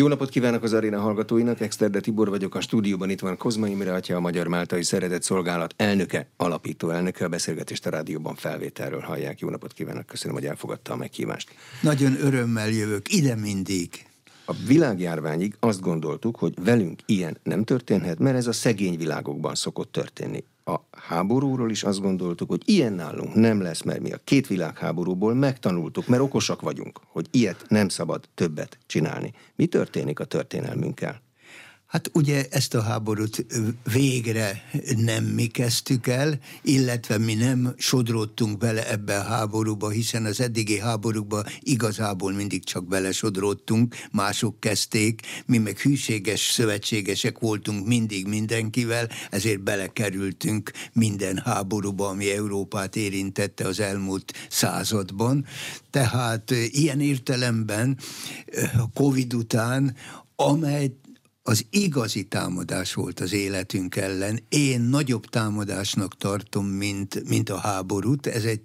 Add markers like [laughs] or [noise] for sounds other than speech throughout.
Jó napot kívánok az aréna hallgatóinak, Exterde Tibor vagyok, a stúdióban itt van Kozma Imre atya, a Magyar Máltai Szeretett Szolgálat elnöke, alapító elnöke, a beszélgetést a rádióban felvételről hallják. Jó napot kívánok, köszönöm, hogy elfogadta a meghívást. Nagyon örömmel jövök, ide mindig. A világjárványig azt gondoltuk, hogy velünk ilyen nem történhet, mert ez a szegény világokban szokott történni a háborúról is azt gondoltuk, hogy ilyen nálunk nem lesz, mert mi a két világháborúból megtanultuk, mert okosak vagyunk, hogy ilyet nem szabad többet csinálni. Mi történik a történelmünkkel? Hát ugye ezt a háborút végre nem mi kezdtük el, illetve mi nem sodródtunk bele ebbe a háborúba, hiszen az eddigi háborúba igazából mindig csak belesodródtunk, mások kezdték, mi meg hűséges szövetségesek voltunk mindig mindenkivel, ezért belekerültünk minden háborúba, ami Európát érintette az elmúlt században. Tehát ilyen értelemben a Covid után amely az igazi támadás volt az életünk ellen. Én nagyobb támadásnak tartom, mint, mint a háborút. Ez egy,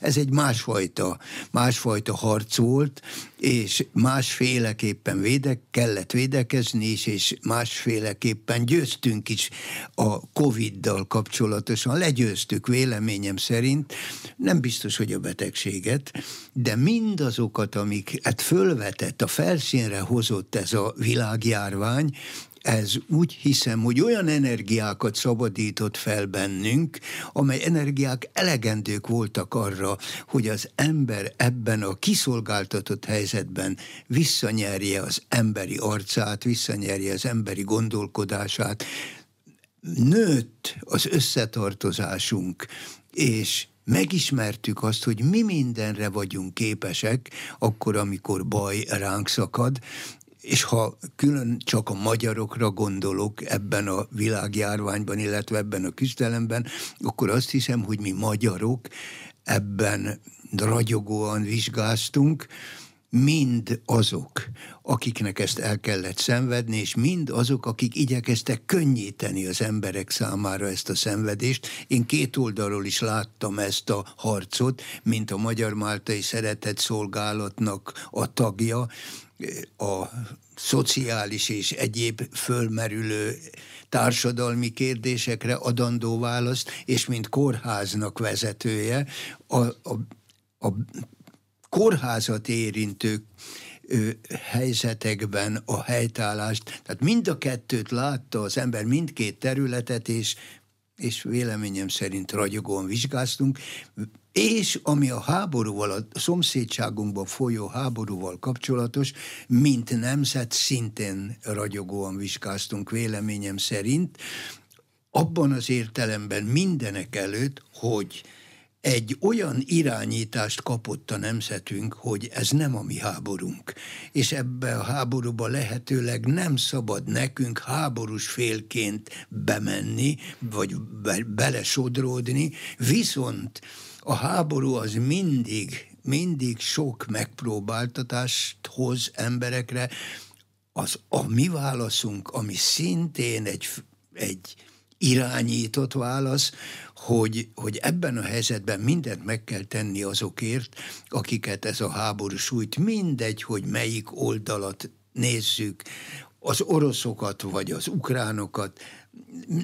ez egy másfajta, másfajta harc volt, és másféleképpen védek, kellett védekezni is, és másféleképpen győztünk is a Covid-dal kapcsolatosan. Legyőztük véleményem szerint, nem biztos, hogy a betegséget, de mindazokat, amiket fölvetett, a felszínre hozott ez a világjárvány, ez úgy hiszem, hogy olyan energiákat szabadított fel bennünk, amely energiák elegendők voltak arra, hogy az ember ebben a kiszolgáltatott helyzetben visszanyerje az emberi arcát, visszanyerje az emberi gondolkodását. Nőtt az összetartozásunk, és megismertük azt, hogy mi mindenre vagyunk képesek, akkor, amikor baj ránk szakad, és ha külön csak a magyarokra gondolok ebben a világjárványban, illetve ebben a küzdelemben, akkor azt hiszem, hogy mi magyarok ebben ragyogóan vizsgáztunk, mind azok, akiknek ezt el kellett szenvedni, és mind azok, akik igyekeztek könnyíteni az emberek számára ezt a szenvedést. Én két oldalról is láttam ezt a harcot, mint a Magyar Máltai Szeretett Szolgálatnak a tagja, a szociális és egyéb fölmerülő társadalmi kérdésekre adandó választ, és mint kórháznak vezetője a, a, a kórházat érintő helyzetekben a helytállást, tehát mind a kettőt látta az ember, mindkét területet, és, és véleményem szerint ragyogóan vizsgáztunk, és ami a háborúval, a szomszédságunkban folyó háborúval kapcsolatos, mint nemzet szintén ragyogóan vizsgáztunk véleményem szerint, abban az értelemben mindenek előtt, hogy egy olyan irányítást kapott a nemzetünk, hogy ez nem a mi háborunk. És ebbe a háborúba lehetőleg nem szabad nekünk háborús félként bemenni, vagy be- belesodródni, viszont a háború az mindig, mindig sok megpróbáltatást hoz emberekre. Az a mi válaszunk, ami szintén egy, egy irányított válasz, hogy, hogy ebben a helyzetben mindent meg kell tenni azokért, akiket ez a háború sújt, mindegy, hogy melyik oldalat nézzük, az oroszokat vagy az ukránokat,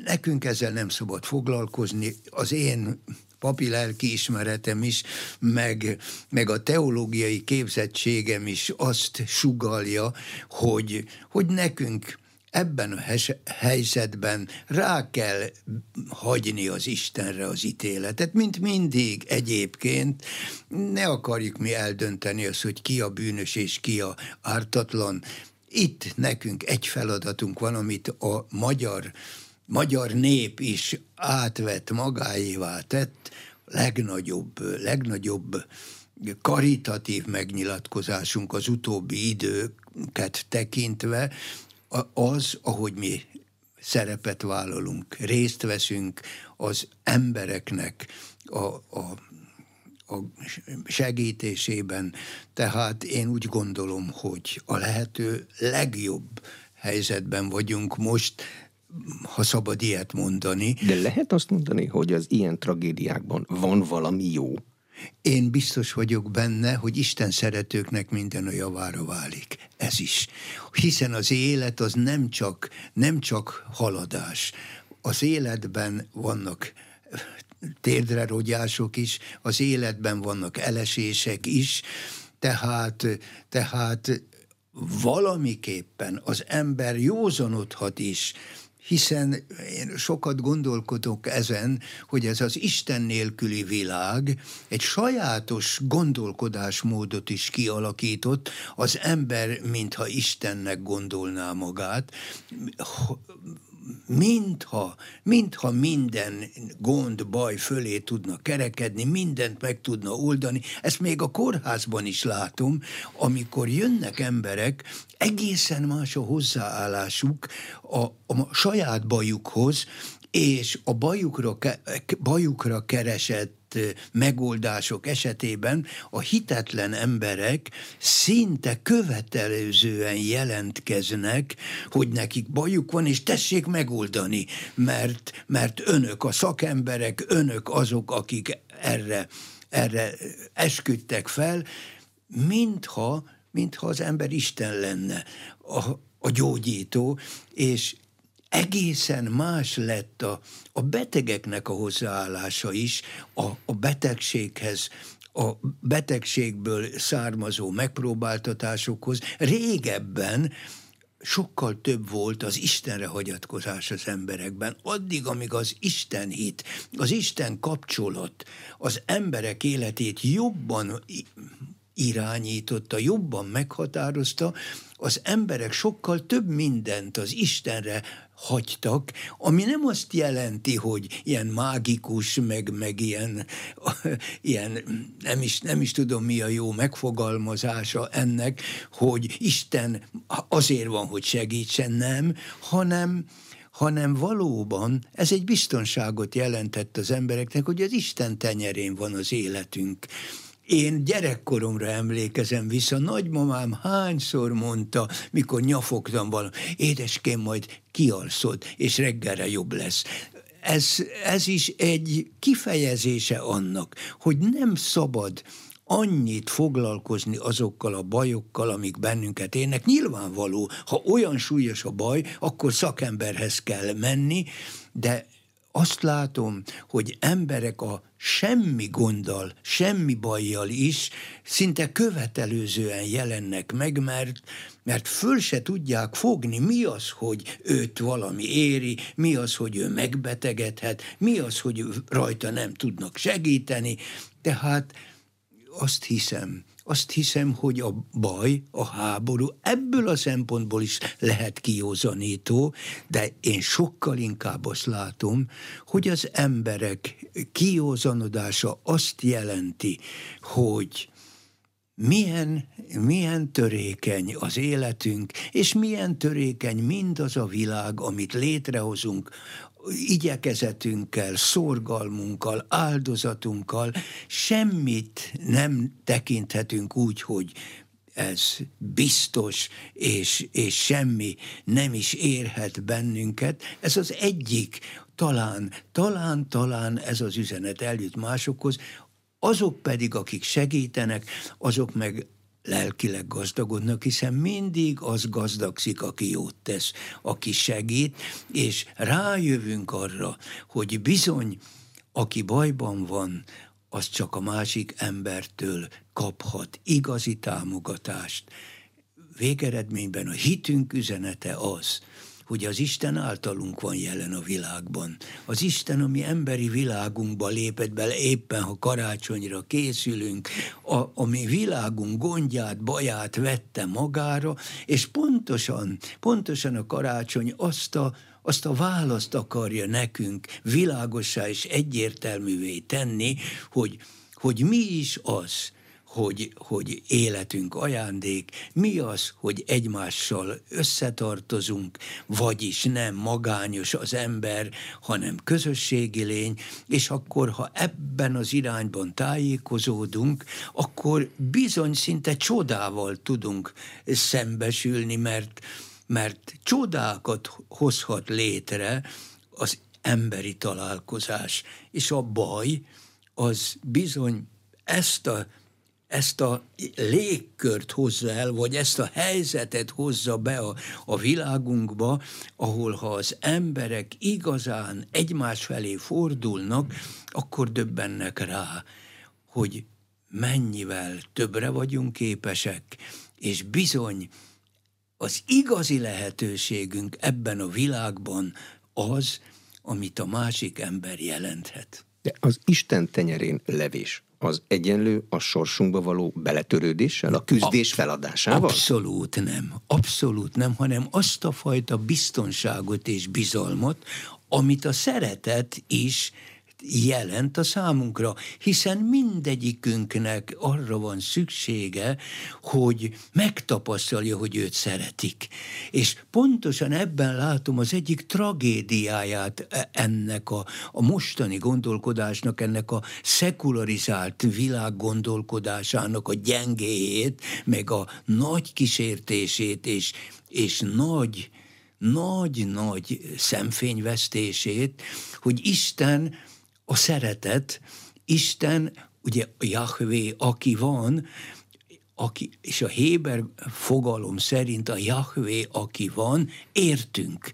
nekünk ezzel nem szabad foglalkozni. Az én papi lelki ismeretem is, meg, meg a teológiai képzettségem is azt sugalja, hogy, hogy nekünk ebben a helyzetben rá kell hagyni az Istenre az ítéletet, mint mindig egyébként. Ne akarjuk mi eldönteni azt, hogy ki a bűnös és ki a ártatlan. Itt nekünk egy feladatunk van, amit a magyar magyar nép is átvett magáévá tett, legnagyobb, legnagyobb karitatív megnyilatkozásunk az utóbbi időket tekintve az, ahogy mi szerepet vállalunk, részt veszünk az embereknek a, a, a segítésében. Tehát én úgy gondolom, hogy a lehető legjobb helyzetben vagyunk most, ha szabad ilyet mondani. De lehet azt mondani, hogy az ilyen tragédiákban van valami jó? Én biztos vagyok benne, hogy Isten szeretőknek minden a javára válik. Ez is. Hiszen az élet az nem csak, nem csak haladás. Az életben vannak térdre rogyások is, az életben vannak elesések is, tehát, tehát valamiképpen az ember józanodhat is, hiszen én sokat gondolkodok ezen, hogy ez az Isten nélküli világ egy sajátos gondolkodásmódot is kialakított, az ember, mintha Istennek gondolná magát, mintha, mintha minden gond, baj fölé tudna kerekedni, mindent meg tudna oldani. Ezt még a kórházban is látom, amikor jönnek emberek, egészen más a hozzáállásuk a, a saját bajukhoz, és a bajukra, bajukra keresett megoldások esetében a hitetlen emberek szinte követelőzően jelentkeznek, hogy nekik bajuk van, és tessék megoldani, mert, mert önök a szakemberek, önök azok, akik erre, erre esküdtek fel, mintha, mintha az ember Isten lenne, a, a gyógyító, és egészen más lett a, a betegeknek a hozzáállása is a, a betegséghez, a betegségből származó megpróbáltatásokhoz. Régebben sokkal több volt az Istenre hagyatkozás az emberekben. Addig, amíg az Isten hit, az Isten kapcsolat az emberek életét jobban irányította, jobban meghatározta, az emberek sokkal több mindent az Istenre hagytak, ami nem azt jelenti, hogy ilyen mágikus, meg, meg ilyen, [laughs] ilyen nem, is, nem is tudom mi a jó megfogalmazása ennek, hogy Isten azért van, hogy segítsen, nem, hanem, hanem valóban ez egy biztonságot jelentett az embereknek, hogy az Isten tenyerén van az életünk. Én gyerekkoromra emlékezem vissza, nagymamám hányszor mondta, mikor nyafogtam valami, édeském, majd kialszod, és reggelre jobb lesz ez, ez is egy kifejezése annak, hogy nem szabad annyit foglalkozni azokkal a bajokkal, amik bennünket érnek. Nyilvánvaló, ha olyan súlyos a baj, akkor szakemberhez kell menni, de azt látom, hogy emberek a semmi gonddal, semmi bajjal is szinte követelőzően jelennek meg, mert, mert föl se tudják fogni, mi az, hogy őt valami éri, mi az, hogy ő megbetegedhet, mi az, hogy rajta nem tudnak segíteni. Tehát azt hiszem, azt hiszem, hogy a baj, a háború ebből a szempontból is lehet kiózanító, de én sokkal inkább azt látom, hogy az emberek kiózanodása azt jelenti, hogy milyen, milyen törékeny az életünk, és milyen törékeny mindaz a világ, amit létrehozunk igyekezetünkkel, szorgalmunkkal, áldozatunkkal semmit nem tekinthetünk úgy, hogy ez biztos, és, és semmi nem is érhet bennünket. Ez az egyik, talán, talán, talán ez az üzenet eljut másokhoz, azok pedig, akik segítenek, azok meg lelkileg gazdagodnak, hiszen mindig az gazdagszik, aki jót tesz, aki segít, és rájövünk arra, hogy bizony, aki bajban van, az csak a másik embertől kaphat igazi támogatást. Végeredményben a hitünk üzenete az, hogy az Isten általunk van jelen a világban. Az Isten, ami emberi világunkba lépett bele, éppen ha karácsonyra készülünk, a, a mi világunk gondját, baját vette magára, és pontosan, pontosan a karácsony azt a, azt a választ akarja nekünk világosá és egyértelművé tenni, hogy, hogy mi is az, hogy, hogy életünk ajándék, mi az, hogy egymással összetartozunk, vagyis nem magányos az ember, hanem közösségi lény, és akkor, ha ebben az irányban tájékozódunk, akkor bizony szinte csodával tudunk szembesülni, mert, mert csodákat hozhat létre az emberi találkozás, és a baj az bizony ezt a ezt a légkört hozza el, vagy ezt a helyzetet hozza be a, a világunkba, ahol ha az emberek igazán egymás felé fordulnak, akkor döbbennek rá, hogy mennyivel többre vagyunk képesek, és bizony az igazi lehetőségünk ebben a világban az, amit a másik ember jelenthet. De az Isten tenyerén levés az egyenlő a sorsunkba való beletörődéssel, a küzdés feladásával? Abszolút nem. Abszolút nem, hanem azt a fajta biztonságot és bizalmat, amit a szeretet is jelent a számunkra, hiszen mindegyikünknek arra van szüksége, hogy megtapasztalja, hogy őt szeretik. És pontosan ebben látom az egyik tragédiáját e- ennek a, a mostani gondolkodásnak, ennek a szekularizált világ gondolkodásának a gyengéjét, meg a nagy kísértését és, és nagy, nagy-nagy szemfényvesztését, hogy Isten a szeretet, Isten, ugye Jahvé, aki van, aki, és a Héber fogalom szerint a Jahvé, aki van, értünk.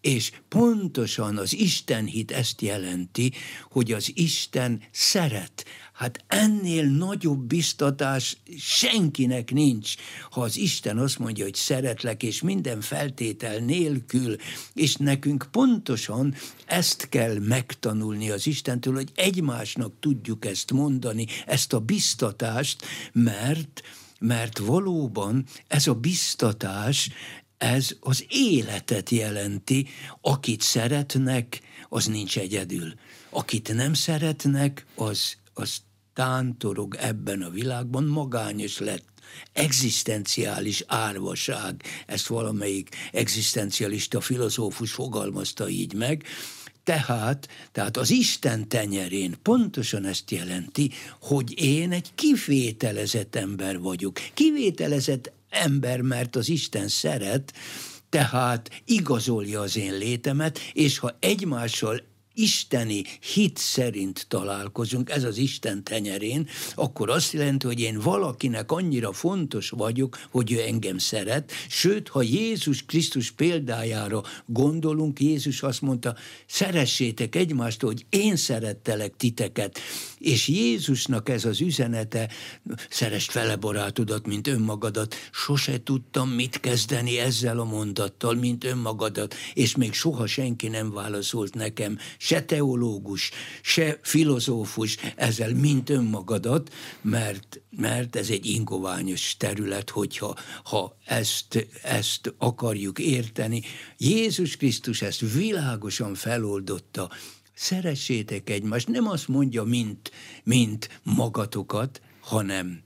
És pontosan az Isten hit ezt jelenti, hogy az Isten szeret. Hát ennél nagyobb biztatás senkinek nincs, ha az Isten azt mondja, hogy szeretlek, és minden feltétel nélkül, és nekünk pontosan ezt kell megtanulni az Istentől, hogy egymásnak tudjuk ezt mondani, ezt a biztatást, mert mert valóban ez a biztatás, ez az életet jelenti. Akit szeretnek, az nincs egyedül. Akit nem szeretnek, az, az tántorog ebben a világban, magányos lett. Egzisztenciális árvaság, ezt valamelyik egzisztencialista filozófus fogalmazta így meg, tehát, tehát az Isten tenyerén pontosan ezt jelenti, hogy én egy kivételezett ember vagyok. Kivételezett ember, mert az Isten szeret, tehát igazolja az én létemet, és ha egymással isteni hit szerint találkozunk, ez az Isten tenyerén, akkor azt jelenti, hogy én valakinek annyira fontos vagyok, hogy ő engem szeret, sőt, ha Jézus Krisztus példájára gondolunk, Jézus azt mondta, szeressétek egymást, hogy én szerettelek titeket, és Jézusnak ez az üzenete, szerest fele barátodat, mint önmagadat, sose tudtam mit kezdeni ezzel a mondattal, mint önmagadat, és még soha senki nem válaszolt nekem, se teológus, se filozófus ezzel, mint önmagadat, mert, mert ez egy ingoványos terület, hogyha ha ezt, ezt akarjuk érteni. Jézus Krisztus ezt világosan feloldotta, szeressétek egymást, nem azt mondja, mint, mint magatokat, hanem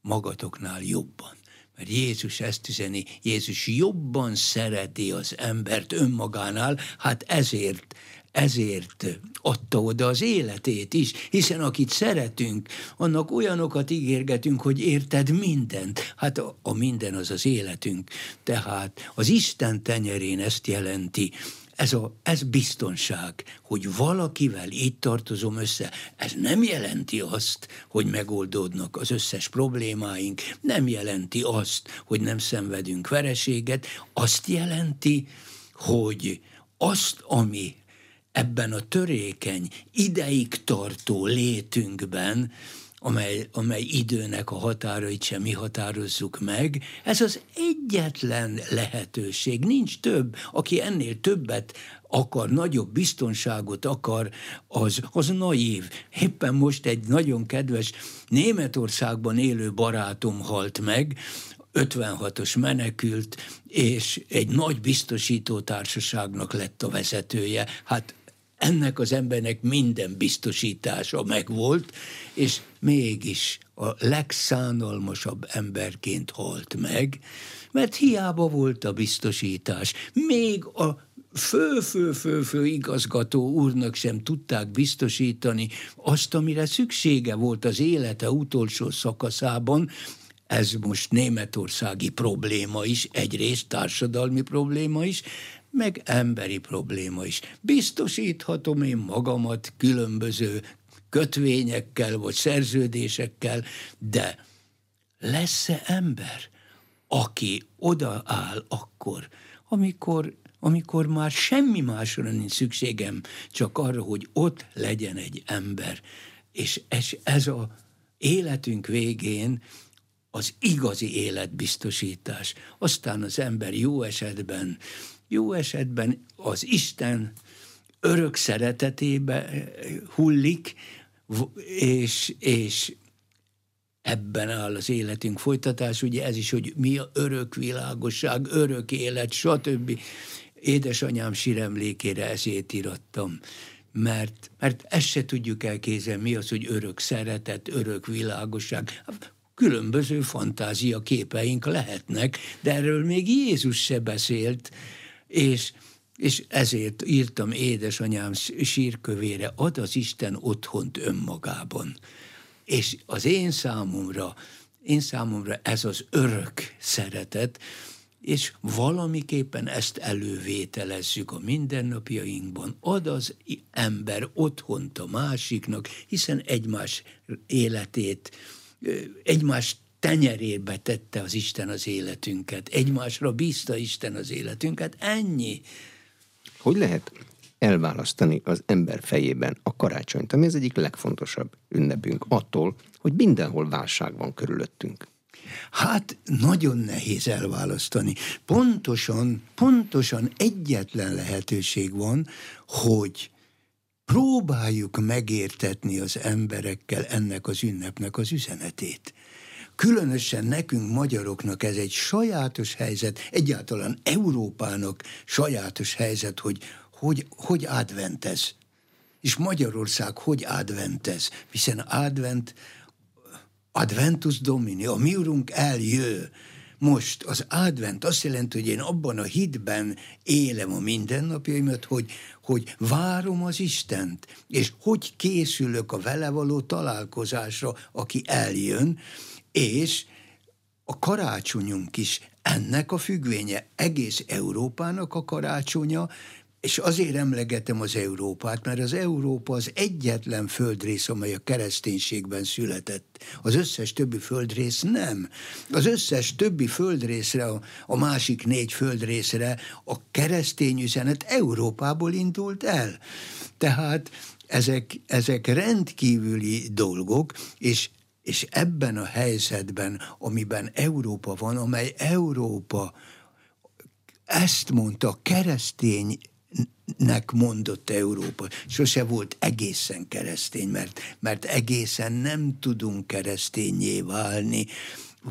magatoknál jobban. Mert Jézus ezt üzeni, Jézus jobban szereti az embert önmagánál, hát ezért ezért adta oda az életét is, hiszen akit szeretünk, annak olyanokat ígérgetünk, hogy érted mindent. Hát a, a minden az az életünk. Tehát az Isten tenyerén ezt jelenti, ez, a, ez biztonság, hogy valakivel itt tartozom össze. Ez nem jelenti azt, hogy megoldódnak az összes problémáink, nem jelenti azt, hogy nem szenvedünk vereséget, azt jelenti, hogy azt, ami ebben a törékeny, ideig tartó létünkben, amely, amely időnek a határait sem mi határozzuk meg, ez az egyetlen lehetőség, nincs több, aki ennél többet akar, nagyobb biztonságot akar, az, az naív. Éppen most egy nagyon kedves Németországban élő barátom halt meg, 56-os menekült, és egy nagy biztosító társaságnak lett a vezetője. Hát ennek az embernek minden biztosítása megvolt, és mégis a legszánalmasabb emberként halt meg, mert hiába volt a biztosítás. Még a fő-fő-fő-fő igazgató úrnak sem tudták biztosítani azt, amire szüksége volt az élete utolsó szakaszában, ez most németországi probléma is, egyrészt társadalmi probléma is, meg emberi probléma is. Biztosíthatom én magamat különböző kötvényekkel, vagy szerződésekkel, de lesz-e ember, aki odaáll akkor, amikor, amikor már semmi másra nincs szükségem, csak arra, hogy ott legyen egy ember. És ez, ez a életünk végén az igazi életbiztosítás. Aztán az ember jó esetben, jó esetben az Isten örök szeretetébe hullik, és, és ebben áll az életünk folytatás, ugye ez is, hogy mi a örök világosság, örök élet, stb. Édesanyám síremlékére ezért írattam, mert, mert ezt se tudjuk elképzelni, mi az, hogy örök szeretet, örök világosság. Különböző fantázia képeink lehetnek, de erről még Jézus se beszélt, és és ezért írtam édesanyám sírkövére, ad az Isten otthont önmagában. És az én számomra, én számomra ez az örök szeretet, és valamiképpen ezt elővételezzük a mindennapjainkban. Ad az ember otthont a másiknak, hiszen egymás életét, egymás tenyerébe tette az Isten az életünket, egymásra bízta Isten az életünket, ennyi. Hogy lehet elválasztani az ember fejében a karácsonyt, ami az egyik legfontosabb ünnepünk, attól, hogy mindenhol válság van körülöttünk? Hát nagyon nehéz elválasztani. Pontosan, pontosan egyetlen lehetőség van, hogy próbáljuk megértetni az emberekkel ennek az ünnepnek az üzenetét. Különösen nekünk magyaroknak ez egy sajátos helyzet, egyáltalán Európának sajátos helyzet, hogy hogy, hogy adventez. És Magyarország hogy adventez, hiszen advent, adventus domini, a mi urunk eljő. Most az advent azt jelenti, hogy én abban a hitben élem a mindennapjaimat, hogy, hogy várom az Istent, és hogy készülök a vele való találkozásra, aki eljön, és a karácsonyunk is ennek a függvénye. Egész Európának a karácsonya, és azért emlegetem az Európát, mert az Európa az egyetlen földrész, amely a kereszténységben született. Az összes többi földrész nem. Az összes többi földrészre, a, másik négy földrészre a keresztény üzenet Európából indult el. Tehát ezek, ezek rendkívüli dolgok, és és ebben a helyzetben, amiben Európa van, amely Európa ezt mondta, keresztény nek mondott Európa. Sose volt egészen keresztény, mert, mert egészen nem tudunk keresztényé válni.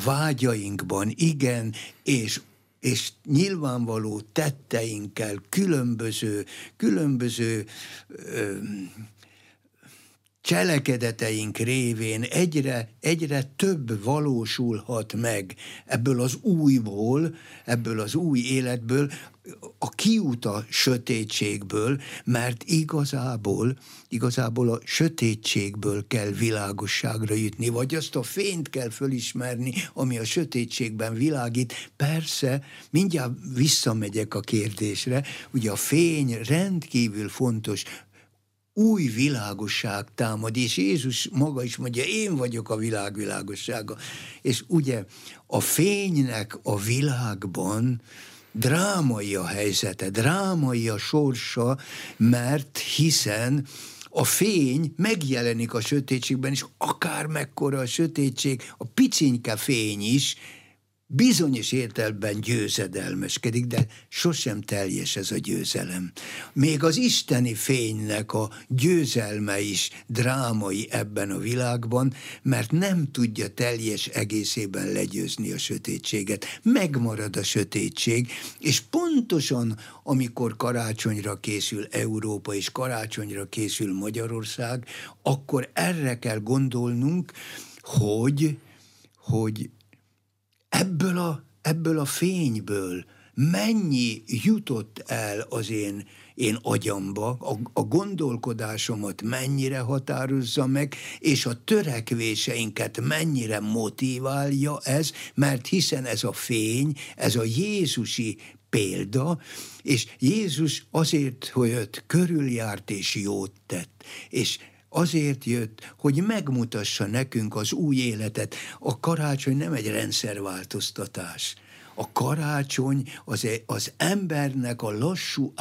Vágyainkban igen, és és nyilvánvaló tetteinkkel különböző, különböző ö, cselekedeteink révén egyre, egyre több valósulhat meg ebből az újból, ebből az új életből, a kiút a sötétségből, mert igazából, igazából a sötétségből kell világosságra jutni, vagy azt a fényt kell fölismerni, ami a sötétségben világít. Persze, mindjárt visszamegyek a kérdésre, ugye a fény rendkívül fontos, új világosság támad, és Jézus maga is mondja, én vagyok a világ világossága. És ugye a fénynek a világban drámai a helyzete, drámai a sorsa, mert hiszen a fény megjelenik a sötétségben, és akár mekkora a sötétség, a picinke fény is bizonyos értelemben győzedelmeskedik, de sosem teljes ez a győzelem. Még az isteni fénynek a győzelme is drámai ebben a világban, mert nem tudja teljes egészében legyőzni a sötétséget. Megmarad a sötétség, és pontosan amikor karácsonyra készül Európa és karácsonyra készül Magyarország, akkor erre kell gondolnunk, hogy, hogy ebből a, ebből a fényből mennyi jutott el az én, én agyamba, a, a gondolkodásomat mennyire határozza meg, és a törekvéseinket mennyire motiválja ez, mert hiszen ez a fény, ez a Jézusi példa, és Jézus azért, hogy őt körüljárt és jót tett, és azért jött, hogy megmutassa nekünk az új életet. A karácsony nem egy rendszerváltoztatás. A karácsony az, e, az embernek a lassú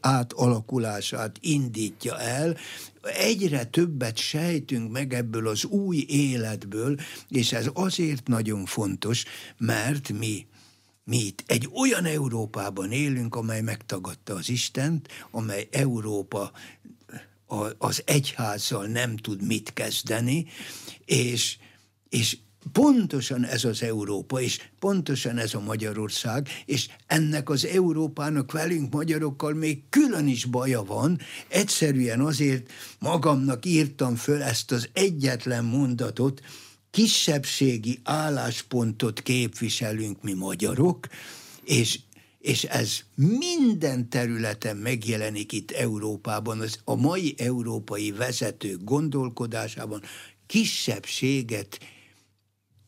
átalakulását indítja el, egyre többet sejtünk meg ebből az új életből, és ez azért nagyon fontos, mert mi mi itt egy olyan Európában élünk, amely megtagadta az Istent, amely Európa az egyházzal nem tud mit kezdeni, és, és pontosan ez az Európa, és pontosan ez a Magyarország, és ennek az Európának velünk magyarokkal még külön is baja van, egyszerűen azért magamnak írtam föl ezt az egyetlen mondatot, kisebbségi álláspontot képviselünk mi magyarok, és és ez minden területen megjelenik itt Európában, az a mai európai vezetők gondolkodásában kisebbséget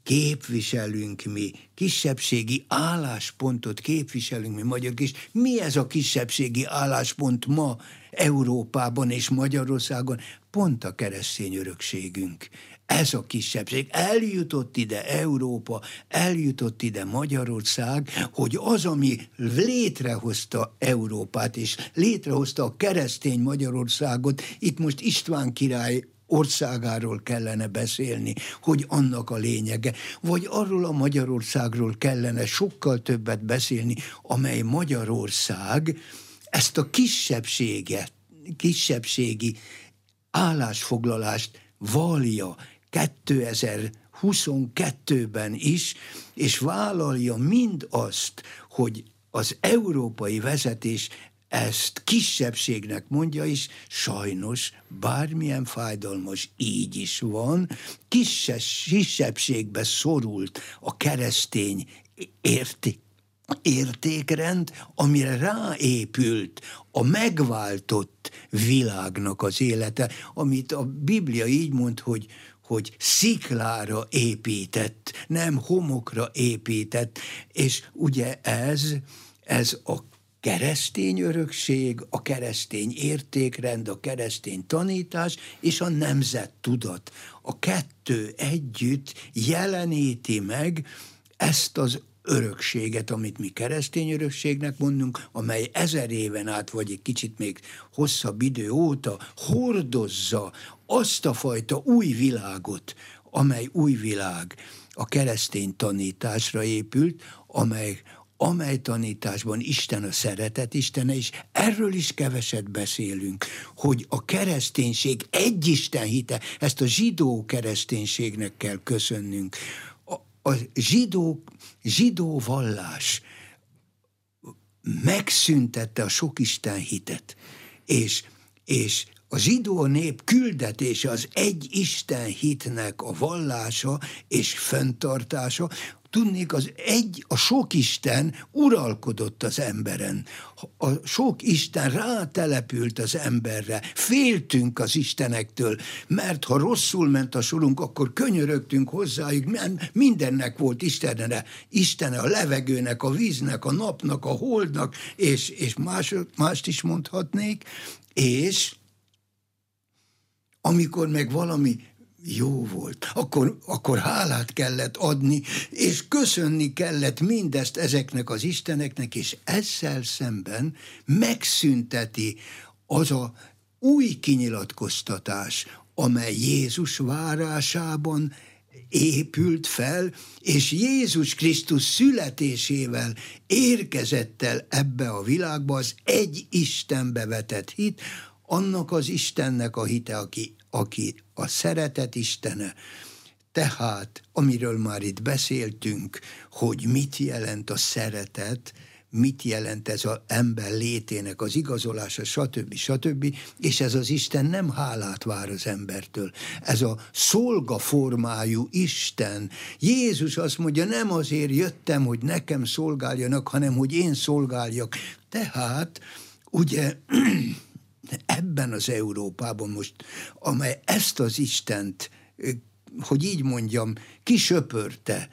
képviselünk mi, kisebbségi álláspontot képviselünk mi magyarok, és mi ez a kisebbségi álláspont ma Európában és Magyarországon? Pont a keresztény örökségünk. Ez a kisebbség. Eljutott ide Európa, eljutott ide Magyarország, hogy az, ami létrehozta Európát, és létrehozta a keresztény Magyarországot, itt most István király országáról kellene beszélni, hogy annak a lényege, vagy arról a Magyarországról kellene sokkal többet beszélni, amely Magyarország ezt a kisebbséget, kisebbségi állásfoglalást valja 2022-ben is, és vállalja mind azt, hogy az európai vezetés ezt kisebbségnek mondja is, sajnos bármilyen fájdalmas így is van, kises, kisebbségbe szorult a keresztény érték, értékrend, amire ráépült a megváltott világnak az élete, amit a Biblia így mond, hogy, hogy sziklára épített, nem homokra épített, és ugye ez, ez a keresztény örökség, a keresztény értékrend, a keresztény tanítás és a nemzet tudat. A kettő együtt jeleníti meg ezt az örökséget, amit mi keresztény örökségnek mondunk, amely ezer éven át, vagy egy kicsit még hosszabb idő óta hordozza azt a fajta új világot, amely új világ a keresztény tanításra épült, amely amely tanításban Isten a szeretet Istene, és erről is keveset beszélünk, hogy a kereszténység egy Isten hite, ezt a zsidó kereszténységnek kell köszönnünk. A, a zsidó, zsidó vallás megszüntette a sok Isten hitet, és, és a zsidó nép küldetése az egy Isten hitnek a vallása és fenntartása, Tudnék, az egy, a sok Isten uralkodott az emberen. A sok Isten rátelepült az emberre. Féltünk az Istenektől, mert ha rosszul ment a sorunk, akkor könyörögtünk hozzájuk, mert mindennek volt Istenre. Istene a levegőnek, a víznek, a napnak, a holdnak, és, és más, mást is mondhatnék. És amikor meg valami jó volt. Akkor, akkor hálát kellett adni, és köszönni kellett mindezt ezeknek az isteneknek, és ezzel szemben megszünteti az a új kinyilatkoztatás, amely Jézus várásában épült fel, és Jézus Krisztus születésével érkezett el ebbe a világba az egy Istenbe vetett hit, annak az Istennek a hite, aki aki a szeretet Istene, tehát, amiről már itt beszéltünk, hogy mit jelent a szeretet, mit jelent ez az ember létének az igazolása, stb. stb. És ez az Isten nem hálát vár az embertől. Ez a szolga formájú Isten. Jézus azt mondja, nem azért jöttem, hogy nekem szolgáljanak, hanem hogy én szolgáljak. Tehát, ugye [clears throat] ebben az Európában most, amely ezt az Istent, hogy így mondjam, kisöpörte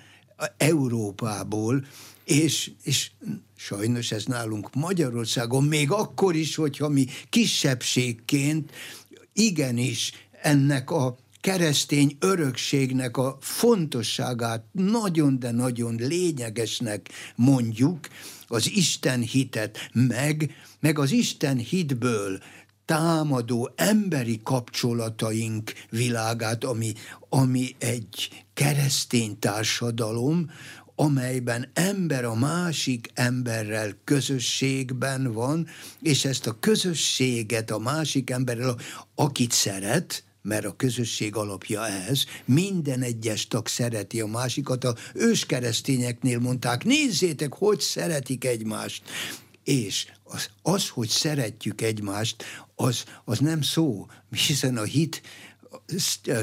Európából, és, és sajnos ez nálunk Magyarországon, még akkor is, hogyha mi kisebbségként igenis ennek a keresztény örökségnek a fontosságát nagyon, de nagyon lényegesnek mondjuk, az Isten hitet, meg, meg az Isten hitből támadó emberi kapcsolataink világát, ami, ami egy keresztény társadalom, amelyben ember a másik emberrel közösségben van, és ezt a közösséget a másik emberrel, akit szeret, mert a közösség alapja ez, minden egyes tag szereti a másikat. A őskeresztényeknél mondták, nézzétek, hogy szeretik egymást. És az, az, hogy szeretjük egymást, az, az nem szó, hiszen a hit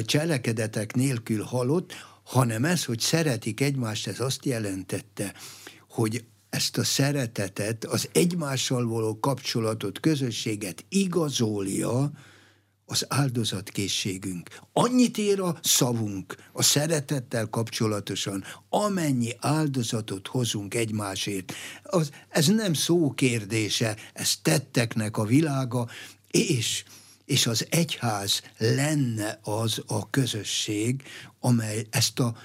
cselekedetek nélkül halott, hanem ez, hogy szeretik egymást, ez azt jelentette, hogy ezt a szeretetet, az egymással való kapcsolatot, közösséget igazolja az áldozatkészségünk. Annyit ér a szavunk a szeretettel kapcsolatosan, amennyi áldozatot hozunk egymásért. Az, ez nem szó kérdése, ez tetteknek a világa, és és az egyház lenne az a közösség, amely ezt a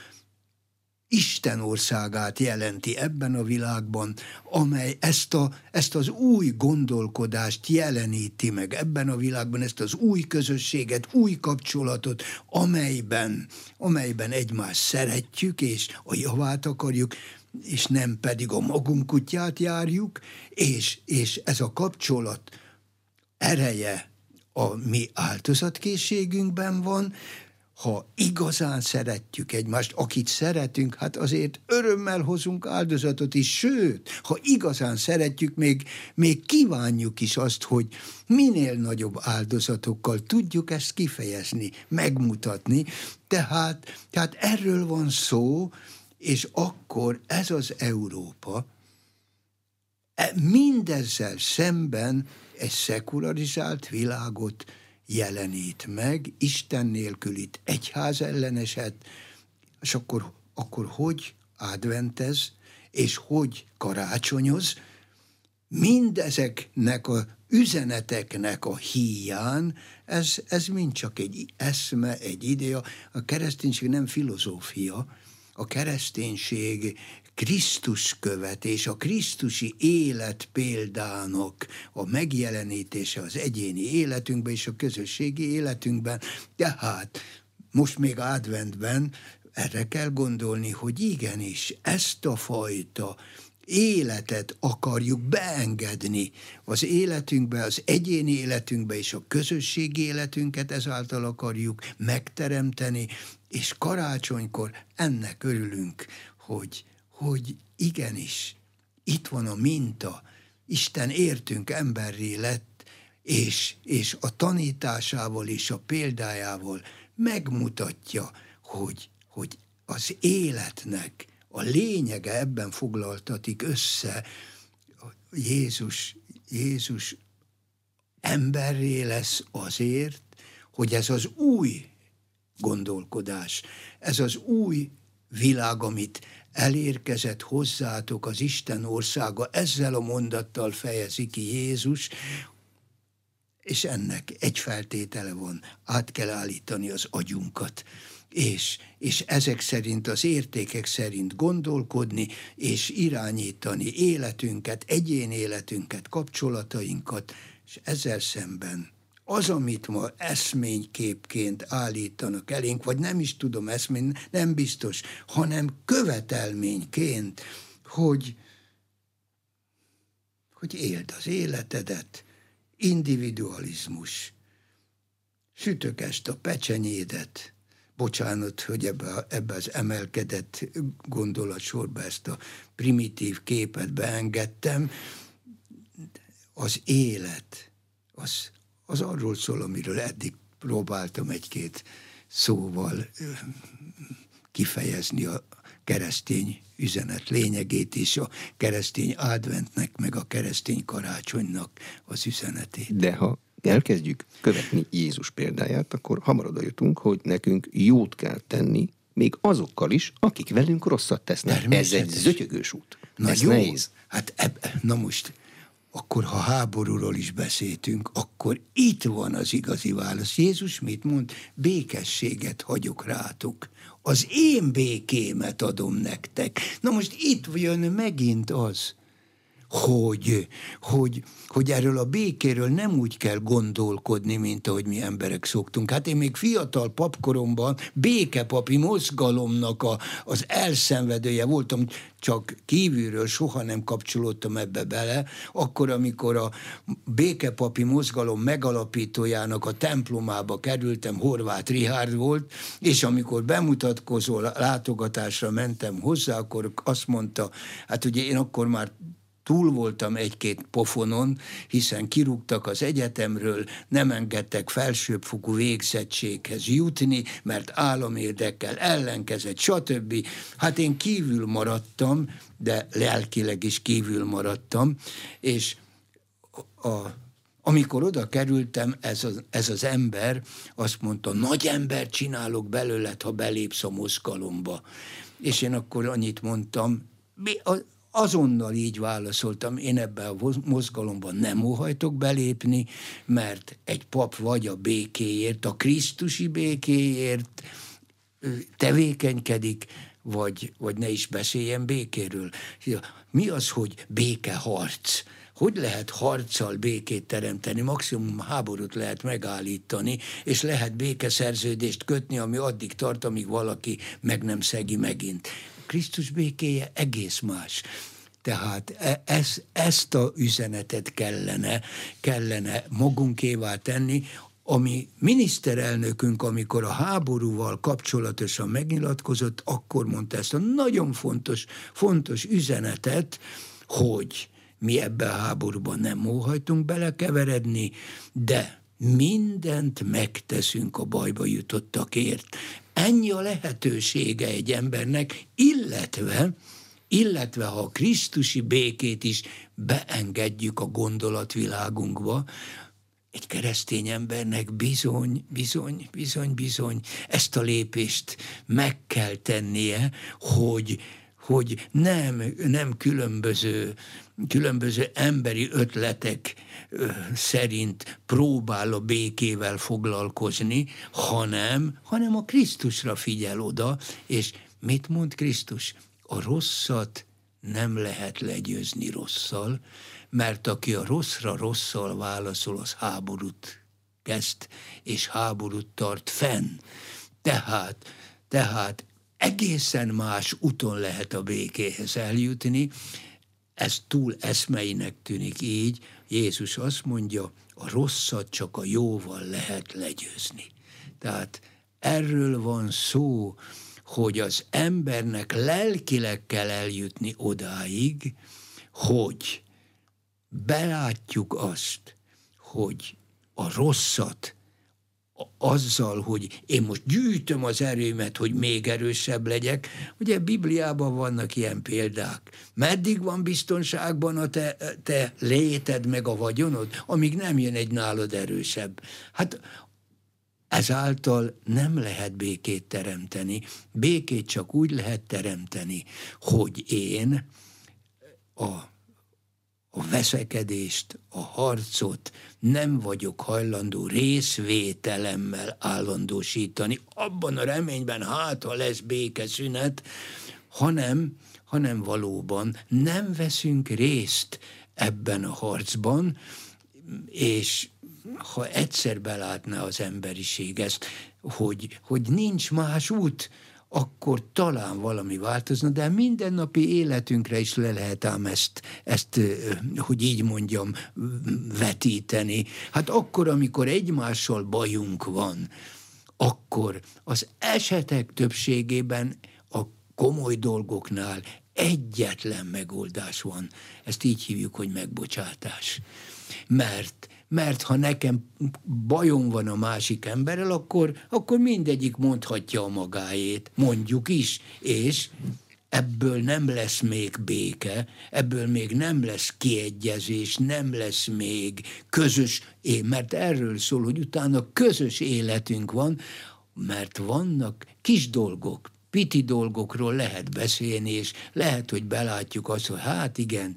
Isten országát jelenti ebben a világban, amely ezt, a, ezt az új gondolkodást jeleníti meg ebben a világban, ezt az új közösséget, új kapcsolatot, amelyben, amelyben egymást szeretjük, és a javát akarjuk, és nem pedig a magunk kutyát járjuk, és, és ez a kapcsolat ereje a mi áldozatkészségünkben van, ha igazán szeretjük egymást, akit szeretünk, hát azért örömmel hozunk áldozatot is, sőt, ha igazán szeretjük, még, még kívánjuk is azt, hogy minél nagyobb áldozatokkal tudjuk ezt kifejezni, megmutatni. Tehát, tehát erről van szó, és akkor ez az Európa e, mindezzel szemben egy szekularizált világot jelenít meg, Isten nélkülit, egyház elleneset, és akkor, akkor hogy adventez, és hogy karácsonyoz, mindezeknek a üzeneteknek a híján, ez, ez mind csak egy eszme, egy idea. A kereszténység nem filozófia, a kereszténység Krisztus követés, a Krisztusi élet példának a megjelenítése az egyéni életünkben és a közösségi életünkben. Tehát most még adventben erre kell gondolni, hogy igenis ezt a fajta életet akarjuk beengedni az életünkbe, az egyéni életünkbe és a közösségi életünket ezáltal akarjuk megteremteni, és karácsonykor ennek örülünk, hogy hogy igenis, itt van a minta, Isten értünk emberré lett, és, és a tanításával és a példájával megmutatja, hogy, hogy az életnek a lényege ebben foglaltatik össze, Jézus, Jézus emberré lesz azért, hogy ez az új gondolkodás, ez az új világ, amit elérkezett hozzátok az Isten országa, ezzel a mondattal fejezi ki Jézus, és ennek egy feltétele van, át kell állítani az agyunkat, és, és ezek szerint, az értékek szerint gondolkodni, és irányítani életünket, egyén életünket, kapcsolatainkat, és ezzel szemben az, amit ma eszményképként állítanak elénk, vagy nem is tudom eszmény, nem biztos, hanem követelményként, hogy, hogy éld az életedet, individualizmus, sütökest a pecsenyédet, bocsánat, hogy ebbe, ebbe az emelkedett gondolatsorba ezt a primitív képet beengedtem, az élet, az, az arról szól, amiről eddig próbáltam egy-két szóval kifejezni a keresztény üzenet lényegét is, a keresztény adventnek, meg a keresztény karácsonynak az üzenetét. De ha elkezdjük követni Jézus példáját, akkor hamar oda jutunk, hogy nekünk jót kell tenni, még azokkal is, akik velünk rosszat tesznek. Ez egy zötyögős út. Na Ez jó, nehéz. hát eb, na most akkor ha háborúról is beszéltünk, akkor itt van az igazi válasz. Jézus mit mond? Békességet hagyok rátok. Az én békémet adom nektek. Na most itt jön megint az, hogy, hogy, hogy erről a békéről nem úgy kell gondolkodni, mint ahogy mi emberek szoktunk. Hát én még fiatal papkoromban békepapi mozgalomnak a, az elszenvedője voltam, csak kívülről soha nem kapcsolódtam ebbe bele, akkor, amikor a békepapi mozgalom megalapítójának a templomába kerültem, Horváth Rihárd volt, és amikor bemutatkozó látogatásra mentem hozzá, akkor azt mondta, hát ugye én akkor már túl voltam egy-két pofonon, hiszen kirúgtak az egyetemről, nem engedtek felsőbbfokú végzettséghez jutni, mert államérdekkel ellenkezett, stb. Hát én kívül maradtam, de lelkileg is kívül maradtam, és a, amikor oda kerültem, ez az, ez az ember azt mondta, nagy ember csinálok belőled, ha belépsz a mozgalomba. És én akkor annyit mondtam, mi, a, azonnal így válaszoltam, én ebbe a mozgalomban nem óhajtok belépni, mert egy pap vagy a békéért, a Krisztusi békéért tevékenykedik, vagy, vagy ne is beszéljen békéről. Mi az, hogy békeharc? Hogy lehet harccal békét teremteni? Maximum háborút lehet megállítani, és lehet békeszerződést kötni, ami addig tart, amíg valaki meg nem szegi megint. Krisztus békéje egész más. Tehát e, ez, ezt a üzenetet kellene, kellene magunkévá tenni, ami miniszterelnökünk, amikor a háborúval kapcsolatosan megnyilatkozott, akkor mondta ezt a nagyon fontos, fontos üzenetet, hogy mi ebbe a háborúban nem óhajtunk belekeveredni, de mindent megteszünk a bajba jutottakért. Ennyi a lehetősége egy embernek, illetve illetve ha a Krisztusi békét is beengedjük a gondolatvilágunkba, egy keresztény embernek bizony, bizony, bizony, bizony ezt a lépést meg kell tennie, hogy, hogy nem, nem különböző, különböző emberi ötletek szerint próbál a békével foglalkozni, hanem, hanem a Krisztusra figyel oda, és mit mond Krisztus? a rosszat nem lehet legyőzni rosszal, mert aki a rosszra rosszal válaszol, az háborút kezd, és háborút tart fenn. Tehát, tehát egészen más úton lehet a békéhez eljutni, ez túl eszmeinek tűnik így, Jézus azt mondja, a rosszat csak a jóval lehet legyőzni. Tehát erről van szó, hogy az embernek lelkileg kell eljutni odáig, hogy belátjuk azt, hogy a rosszat azzal, hogy én most gyűjtöm az erőmet, hogy még erősebb legyek. Ugye Bibliában vannak ilyen példák. Meddig van biztonságban a te, te léted meg a vagyonod, amíg nem jön egy nálad erősebb. Hát Ezáltal nem lehet békét teremteni. Békét csak úgy lehet teremteni, hogy én a, a veszekedést, a harcot nem vagyok hajlandó részvételemmel állandósítani, abban a reményben, hát ha lesz békeszünet, hanem, hanem valóban nem veszünk részt ebben a harcban, és ha egyszer belátna az emberiség ezt, hogy, hogy nincs más út, akkor talán valami változna, de mindennapi életünkre is le lehet ám ezt, ezt, hogy így mondjam, vetíteni. Hát akkor, amikor egymással bajunk van, akkor az esetek többségében a komoly dolgoknál egyetlen megoldás van. Ezt így hívjuk, hogy megbocsátás. Mert mert ha nekem bajom van a másik emberrel, akkor, akkor mindegyik mondhatja a magáét, mondjuk is, és ebből nem lesz még béke, ebből még nem lesz kiegyezés, nem lesz még közös, mert erről szól, hogy utána közös életünk van, mert vannak kis dolgok, piti dolgokról lehet beszélni, és lehet, hogy belátjuk azt, hogy hát igen,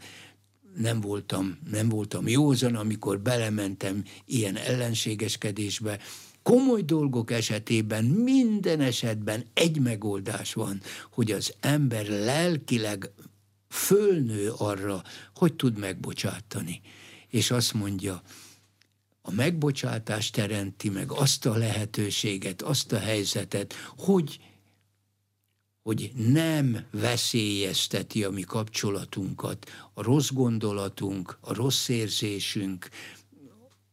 nem voltam, nem voltam józan, amikor belementem ilyen ellenségeskedésbe. Komoly dolgok esetében minden esetben egy megoldás van, hogy az ember lelkileg fölnő arra, hogy tud megbocsátani. És azt mondja, a megbocsátás teremti meg azt a lehetőséget, azt a helyzetet, hogy hogy nem veszélyezteti a mi kapcsolatunkat, a rossz gondolatunk, a rossz érzésünk,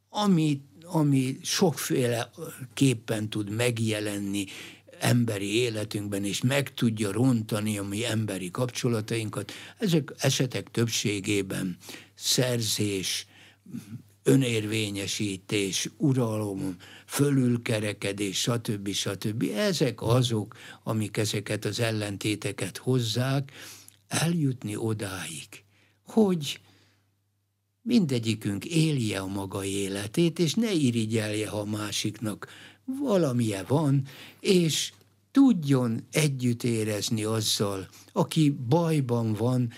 ami, ami sokféle képpen tud megjelenni emberi életünkben, és meg tudja rontani a mi emberi kapcsolatainkat. Ezek esetek többségében szerzés, önérvényesítés, uralom, fölülkerekedés, stb. stb. Ezek azok, amik ezeket az ellentéteket hozzák, eljutni odáig, hogy mindegyikünk élje a maga életét, és ne irigyelje, ha a másiknak valamilyen van, és tudjon együtt érezni azzal, aki bajban van,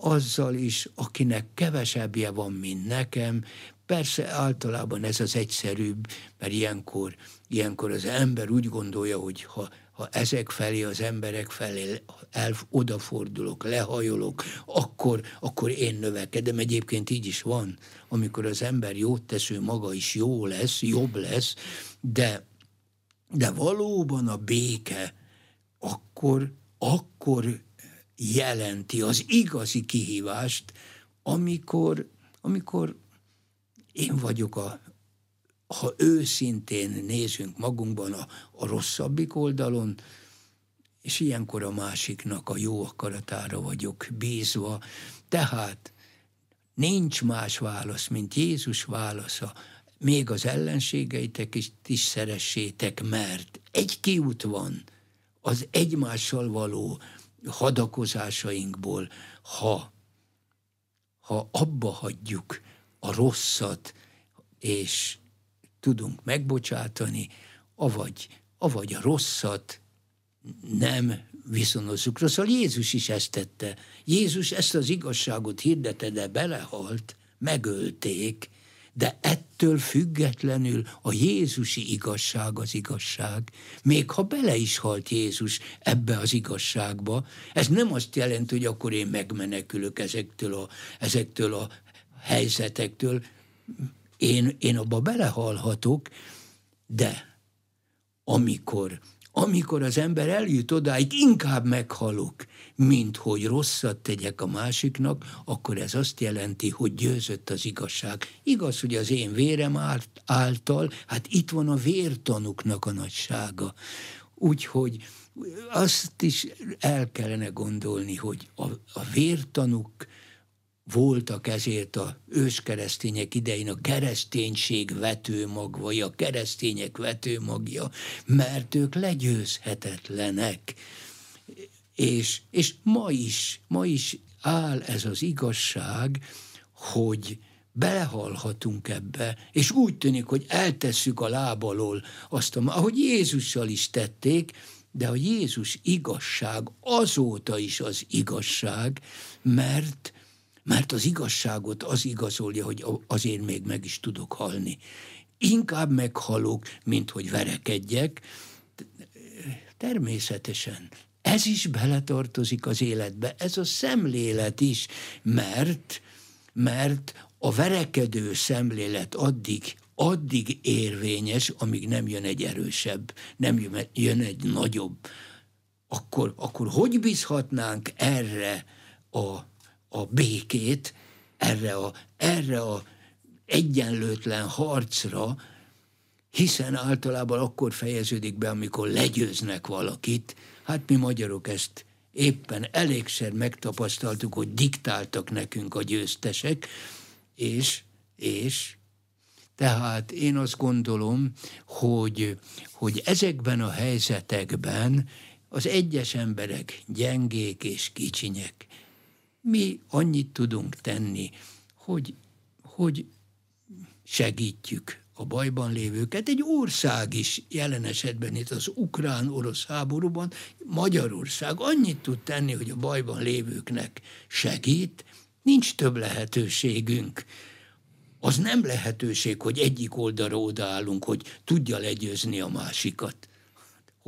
azzal is, akinek kevesebbje van, mint nekem. Persze általában ez az egyszerűbb, mert ilyenkor, ilyenkor az ember úgy gondolja, hogy ha, ha ezek felé, az emberek felé el, odafordulok, lehajolok, akkor, akkor én növekedem. Egyébként így is van. Amikor az ember jót tesz, ő maga is jó lesz, jobb lesz, de, de valóban a béke akkor, akkor jelenti az igazi kihívást, amikor, amikor én vagyok a, ha őszintén nézünk magunkban a, a rosszabbik oldalon, és ilyenkor a másiknak a jó akaratára vagyok bízva. Tehát nincs más válasz, mint Jézus válasza. Még az ellenségeitek is, is szeressétek, mert egy kiút van, az egymással való hadakozásainkból, ha, ha abba hagyjuk a rosszat, és tudunk megbocsátani, avagy, avagy a rosszat nem viszonozzuk rosszal. Jézus is ezt tette. Jézus ezt az igazságot hirdette, de belehalt, megölték, de ettől függetlenül a Jézusi igazság az igazság. Még ha bele is halt Jézus ebbe az igazságba, ez nem azt jelenti, hogy akkor én megmenekülök ezektől a, ezektől a helyzetektől. Én, én abba belehalhatok, de amikor amikor az ember eljut odáig, inkább meghalok, mint hogy rosszat tegyek a másiknak, akkor ez azt jelenti, hogy győzött az igazság. Igaz, hogy az én vérem által, hát itt van a vértanuknak a nagysága. Úgyhogy azt is el kellene gondolni, hogy a, a vértanuk voltak ezért a őskeresztények idején a kereszténység vetőmag, vagy a keresztények vetőmagja, mert ők legyőzhetetlenek. És, és ma is, ma is áll ez az igazság, hogy belehalhatunk ebbe, és úgy tűnik, hogy eltesszük a lábalól azt, ahogy Jézussal is tették, de a Jézus igazság azóta is az igazság, mert mert az igazságot az igazolja, hogy azért még meg is tudok halni. Inkább meghalok, mint hogy verekedjek. Természetesen. Ez is beletartozik az életbe, ez a szemlélet is, mert, mert a verekedő szemlélet addig, addig érvényes, amíg nem jön egy erősebb, nem jön egy nagyobb. Akkor, akkor hogy bízhatnánk erre a a békét, erre a, erre a egyenlőtlen harcra, hiszen általában akkor fejeződik be, amikor legyőznek valakit. Hát mi magyarok ezt éppen elégszer megtapasztaltuk, hogy diktáltak nekünk a győztesek, és, és tehát én azt gondolom, hogy, hogy ezekben a helyzetekben az egyes emberek gyengék és kicsinyek, mi annyit tudunk tenni, hogy, hogy segítjük a bajban lévőket. Egy ország is jelen esetben itt az ukrán-orosz háborúban, Magyarország annyit tud tenni, hogy a bajban lévőknek segít, Nincs több lehetőségünk. Az nem lehetőség, hogy egyik oldalra odaállunk, hogy tudja legyőzni a másikat.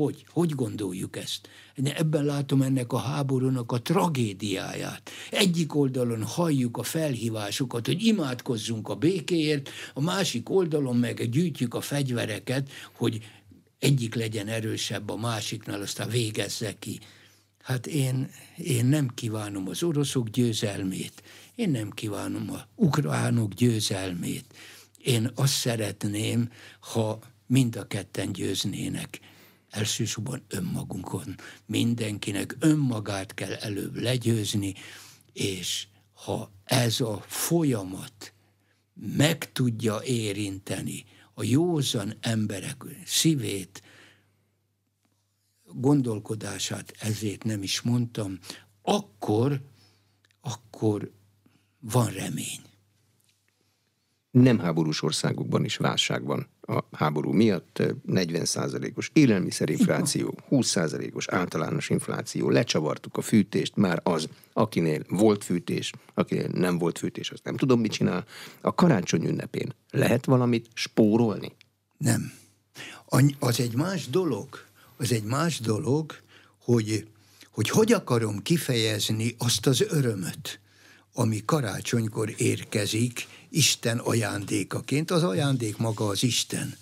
Hogy? Hogy gondoljuk ezt? Ebben látom ennek a háborúnak a tragédiáját. Egyik oldalon halljuk a felhívásokat, hogy imádkozzunk a békéért, a másik oldalon meg gyűjtjük a fegyvereket, hogy egyik legyen erősebb a másiknál, aztán végezze ki. Hát én, én nem kívánom az oroszok győzelmét, én nem kívánom a ukránok győzelmét. Én azt szeretném, ha mind a ketten győznének elsősorban önmagunkon. Mindenkinek önmagát kell előbb legyőzni, és ha ez a folyamat meg tudja érinteni a józan emberek szívét, gondolkodását, ezért nem is mondtam, akkor, akkor van remény. Nem háborús országokban is válság van a háború miatt 40%-os élelmiszerinfláció, [laughs] 20%-os általános infláció, lecsavartuk a fűtést, már az, akinél volt fűtés, akinél nem volt fűtés, azt nem tudom, mit csinál. A karácsony ünnepén lehet valamit spórolni? Nem. Az egy más dolog, az egy más dolog, hogy hogy, hogy akarom kifejezni azt az örömöt, ami karácsonykor érkezik Isten ajándékaként. Az ajándék maga az Isten.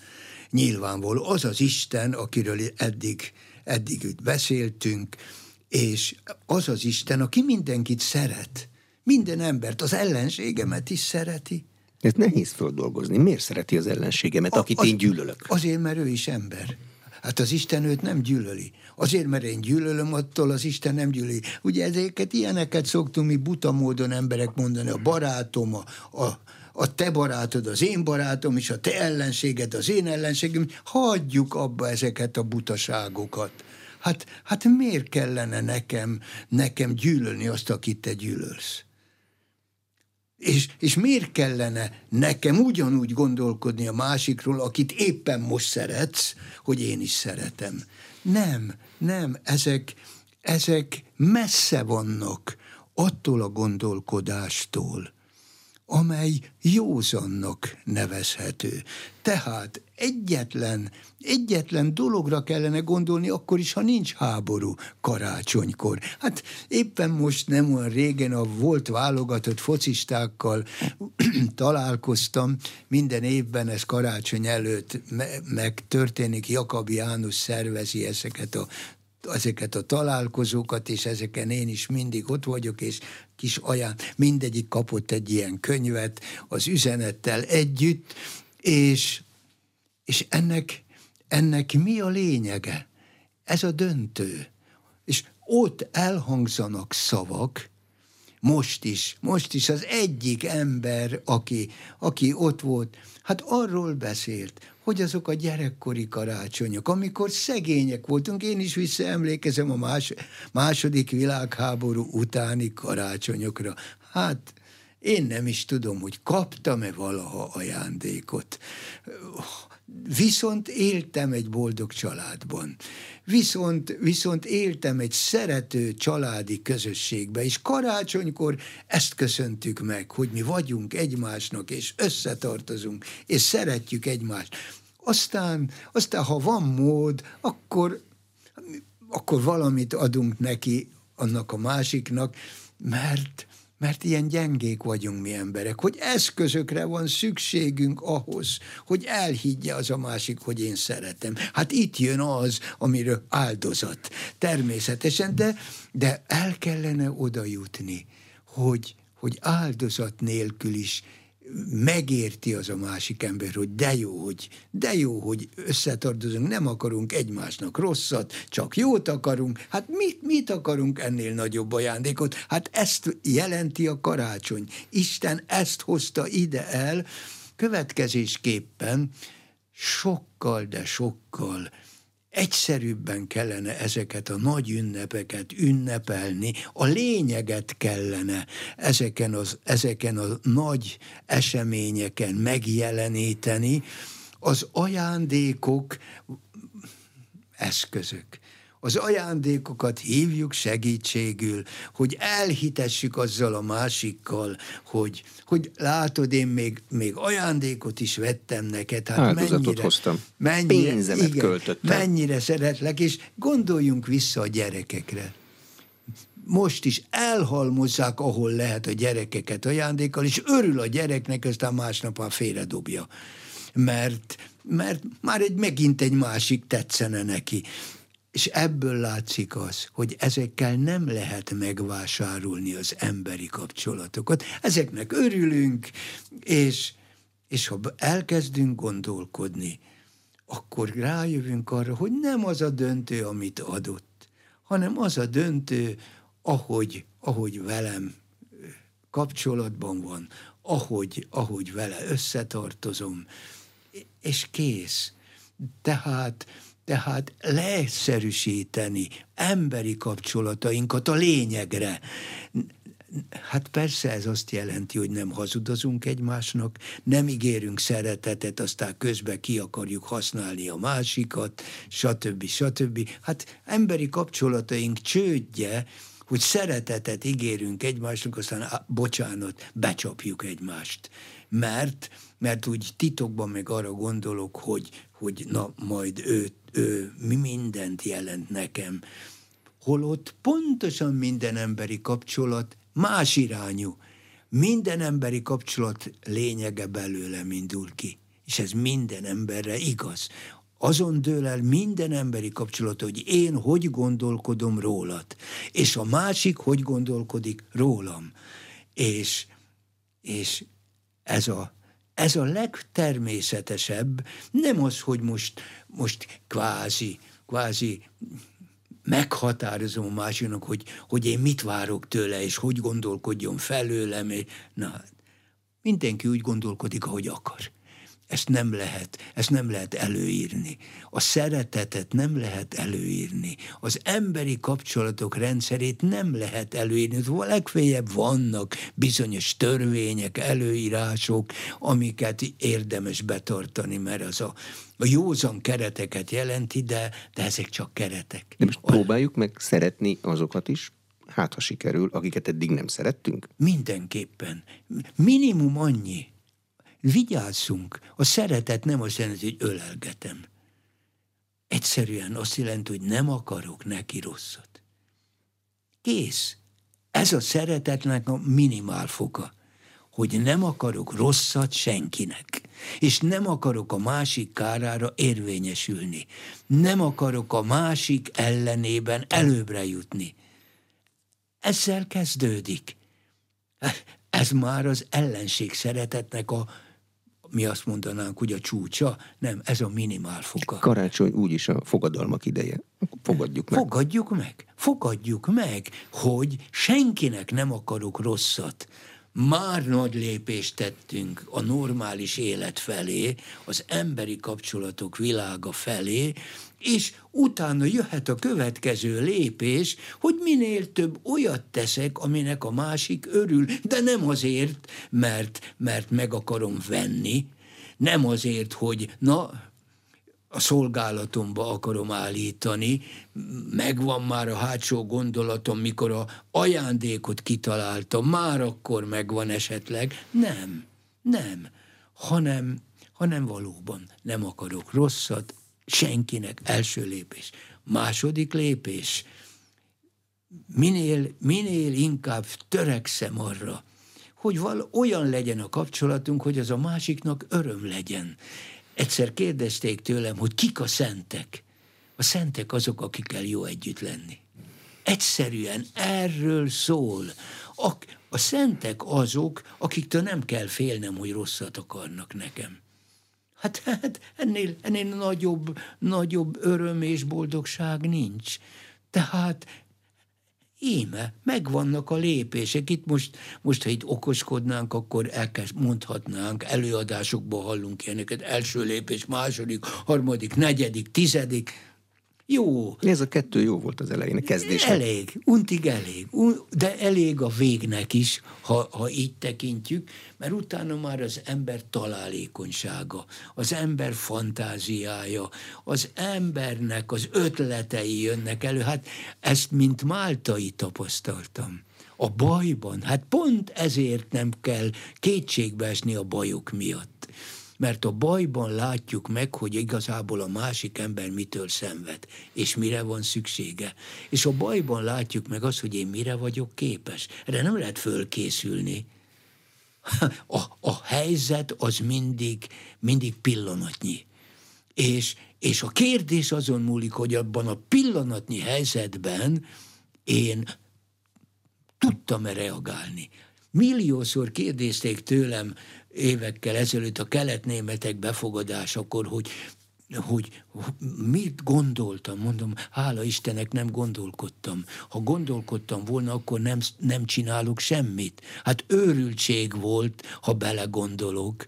Nyilvánvaló az az Isten, akiről eddig, eddig itt beszéltünk, és az az Isten, aki mindenkit szeret. Minden embert, az ellenségemet is szereti. Ez nehéz földolgozni. Miért szereti az ellenségemet, akit az, én gyűlölök? Azért, mert ő is ember. Hát az Isten őt nem gyűlöli. Azért, mert én gyűlölöm, attól az Isten nem gyűlöli. Ugye ezeket, ilyeneket szoktunk mi buta módon emberek mondani, a barátom, a, a, a te barátod az én barátom, és a te ellenséged az én ellenségem. Hagyjuk abba ezeket a butaságokat. Hát, hát miért kellene nekem, nekem gyűlölni azt, akit te gyűlölsz? És, és miért kellene nekem ugyanúgy gondolkodni a másikról, akit éppen most szeretsz, hogy én is szeretem? Nem, nem, ezek, ezek messze vannak attól a gondolkodástól, amely józannak nevezhető. Tehát egyetlen, egyetlen dologra kellene gondolni, akkor is, ha nincs háború karácsonykor. Hát éppen most nem olyan régen a volt válogatott focistákkal [clears throat] találkoztam, minden évben ez karácsony előtt me- meg történik, Jakab János szervezi ezeket a ezeket a találkozókat, és ezeken én is mindig ott vagyok, és kis aján, mindegyik kapott egy ilyen könyvet az üzenettel együtt, és, és ennek, ennek mi a lényege? Ez a döntő. És ott elhangzanak szavak, most is, most is az egyik ember, aki, aki ott volt, hát arról beszélt, hogy azok a gyerekkori karácsonyok, amikor szegények voltunk, én is visszaemlékezem a más, második világháború utáni karácsonyokra. Hát én nem is tudom, hogy kaptam-e valaha ajándékot. Viszont éltem egy boldog családban. Viszont, viszont éltem egy szerető családi közösségbe, és karácsonykor ezt köszöntük meg, hogy mi vagyunk egymásnak, és összetartozunk, és szeretjük egymást. Aztán, aztán ha van mód, akkor, akkor valamit adunk neki, annak a másiknak, mert mert ilyen gyengék vagyunk mi emberek, hogy eszközökre van szükségünk ahhoz, hogy elhiggye az a másik, hogy én szeretem. Hát itt jön az, amiről áldozat. Természetesen, de, de el kellene oda jutni, hogy, hogy áldozat nélkül is megérti az a másik ember, hogy de jó, hogy, de jó, hogy összetartozunk, nem akarunk egymásnak rosszat, csak jót akarunk. Hát mit, mit akarunk ennél nagyobb ajándékot? Hát ezt jelenti a karácsony. Isten ezt hozta ide el, következésképpen sokkal, de sokkal egyszerűbben kellene ezeket a nagy ünnepeket ünnepelni, a lényeget kellene ezeken, az, ezeken a nagy eseményeken megjeleníteni, az ajándékok eszközök. Az ajándékokat hívjuk segítségül, hogy elhitessük azzal a másikkal, hogy, hogy látod, én még, még ajándékot is vettem neked. Hát Áldozatot mennyire, hoztam. Mennyire, Pénzemet igen, költöttem. Mennyire szeretlek, és gondoljunk vissza a gyerekekre most is elhalmozzák, ahol lehet a gyerekeket ajándékkal, és örül a gyereknek, aztán másnap már félredobja. Mert, mert már egy, megint egy másik tetszene neki. És ebből látszik az, hogy ezekkel nem lehet megvásárolni az emberi kapcsolatokat. Ezeknek örülünk, és, és ha elkezdünk gondolkodni, akkor rájövünk arra, hogy nem az a döntő, amit adott, hanem az a döntő, ahogy, ahogy velem kapcsolatban van, ahogy, ahogy vele összetartozom, és kész. Tehát tehát leegyszerűsíteni emberi kapcsolatainkat a lényegre. Hát persze ez azt jelenti, hogy nem hazudozunk egymásnak, nem ígérünk szeretetet, aztán közben ki akarjuk használni a másikat, stb. stb. Hát emberi kapcsolataink csődje, hogy szeretetet ígérünk egymásnak, aztán á, bocsánat, becsapjuk egymást. Mert, mert úgy titokban meg arra gondolok, hogy, hogy na majd őt ő mi mindent jelent nekem. Holott pontosan minden emberi kapcsolat más irányú. Minden emberi kapcsolat lényege belőle indul ki. És ez minden emberre igaz. Azon dől el minden emberi kapcsolat, hogy én hogy gondolkodom rólad, és a másik hogy gondolkodik rólam. És, és ez a ez a legtermészetesebb, nem az, hogy most, most kvázi, kvázi meghatározom a másiknak, hogy, hogy én mit várok tőle, és hogy gondolkodjon felőlem. Na, mindenki úgy gondolkodik, ahogy akar. Ezt nem lehet, ezt nem lehet előírni. A szeretetet nem lehet előírni. Az emberi kapcsolatok rendszerét nem lehet előírni. Legfeljebb vannak bizonyos törvények, előírások, amiket érdemes betartani, mert az a, a józan kereteket jelenti, de, de ezek csak keretek. De most próbáljuk meg szeretni azokat is, hát ha sikerül, akiket eddig nem szerettünk? Mindenképpen. Minimum annyi, vigyázzunk. A szeretet nem azt jelenti, hogy ölelgetem. Egyszerűen azt jelenti, hogy nem akarok neki rosszat. Kész. Ez a szeretetnek a minimál foka, hogy nem akarok rosszat senkinek, és nem akarok a másik kárára érvényesülni. Nem akarok a másik ellenében előbbre jutni. Ezzel kezdődik. Ez már az ellenség szeretetnek a mi azt mondanánk, hogy a csúcsa, nem, ez a minimál foka. Karácsony úgyis a fogadalmak ideje. Fogadjuk meg. Fogadjuk meg. Fogadjuk meg, hogy senkinek nem akarok rosszat. Már nagy lépést tettünk a normális élet felé, az emberi kapcsolatok világa felé, és utána jöhet a következő lépés, hogy minél több olyat teszek, aminek a másik örül, de nem azért, mert, mert meg akarom venni, nem azért, hogy na, a szolgálatomba akarom állítani, megvan már a hátsó gondolatom, mikor a ajándékot kitaláltam, már akkor megvan esetleg. Nem, nem, hanem, hanem valóban nem akarok rosszat, senkinek első lépés. Második lépés, minél, minél inkább törekszem arra, hogy val olyan legyen a kapcsolatunk, hogy az a másiknak öröm legyen. Egyszer kérdezték tőlem, hogy kik a szentek. A szentek azok, akikkel jó együtt lenni. Egyszerűen erről szól. A, a szentek azok, akiktől nem kell félnem, hogy rosszat akarnak nekem. Hát, hát ennél, ennél nagyobb, nagyobb öröm és boldogság nincs. Tehát íme, megvannak a lépések. Itt most, most ha itt okoskodnánk, akkor elkezd, mondhatnánk, előadásokból hallunk ilyeneket, első lépés, második, harmadik, negyedik, tizedik. Jó. Ez a kettő jó volt az elején, a kezdés. Elég, untig elég. De elég a végnek is, ha, ha így tekintjük, mert utána már az ember találékonysága, az ember fantáziája, az embernek az ötletei jönnek elő. Hát ezt, mint máltai tapasztaltam. A bajban, hát pont ezért nem kell kétségbe esni a bajok miatt mert a bajban látjuk meg, hogy igazából a másik ember mitől szenved, és mire van szüksége. És a bajban látjuk meg azt, hogy én mire vagyok képes. Erre nem lehet fölkészülni. [laughs] A, a helyzet az mindig, mindig pillanatnyi. És, és a kérdés azon múlik, hogy abban a pillanatnyi helyzetben én tudtam-e reagálni. Milliószor kérdezték tőlem évekkel ezelőtt a keletnémetek befogadásakor, hogy hogy mit gondoltam, mondom, hála Istennek nem gondolkodtam. Ha gondolkodtam volna, akkor nem, nem csinálok semmit. Hát őrültség volt, ha belegondolok.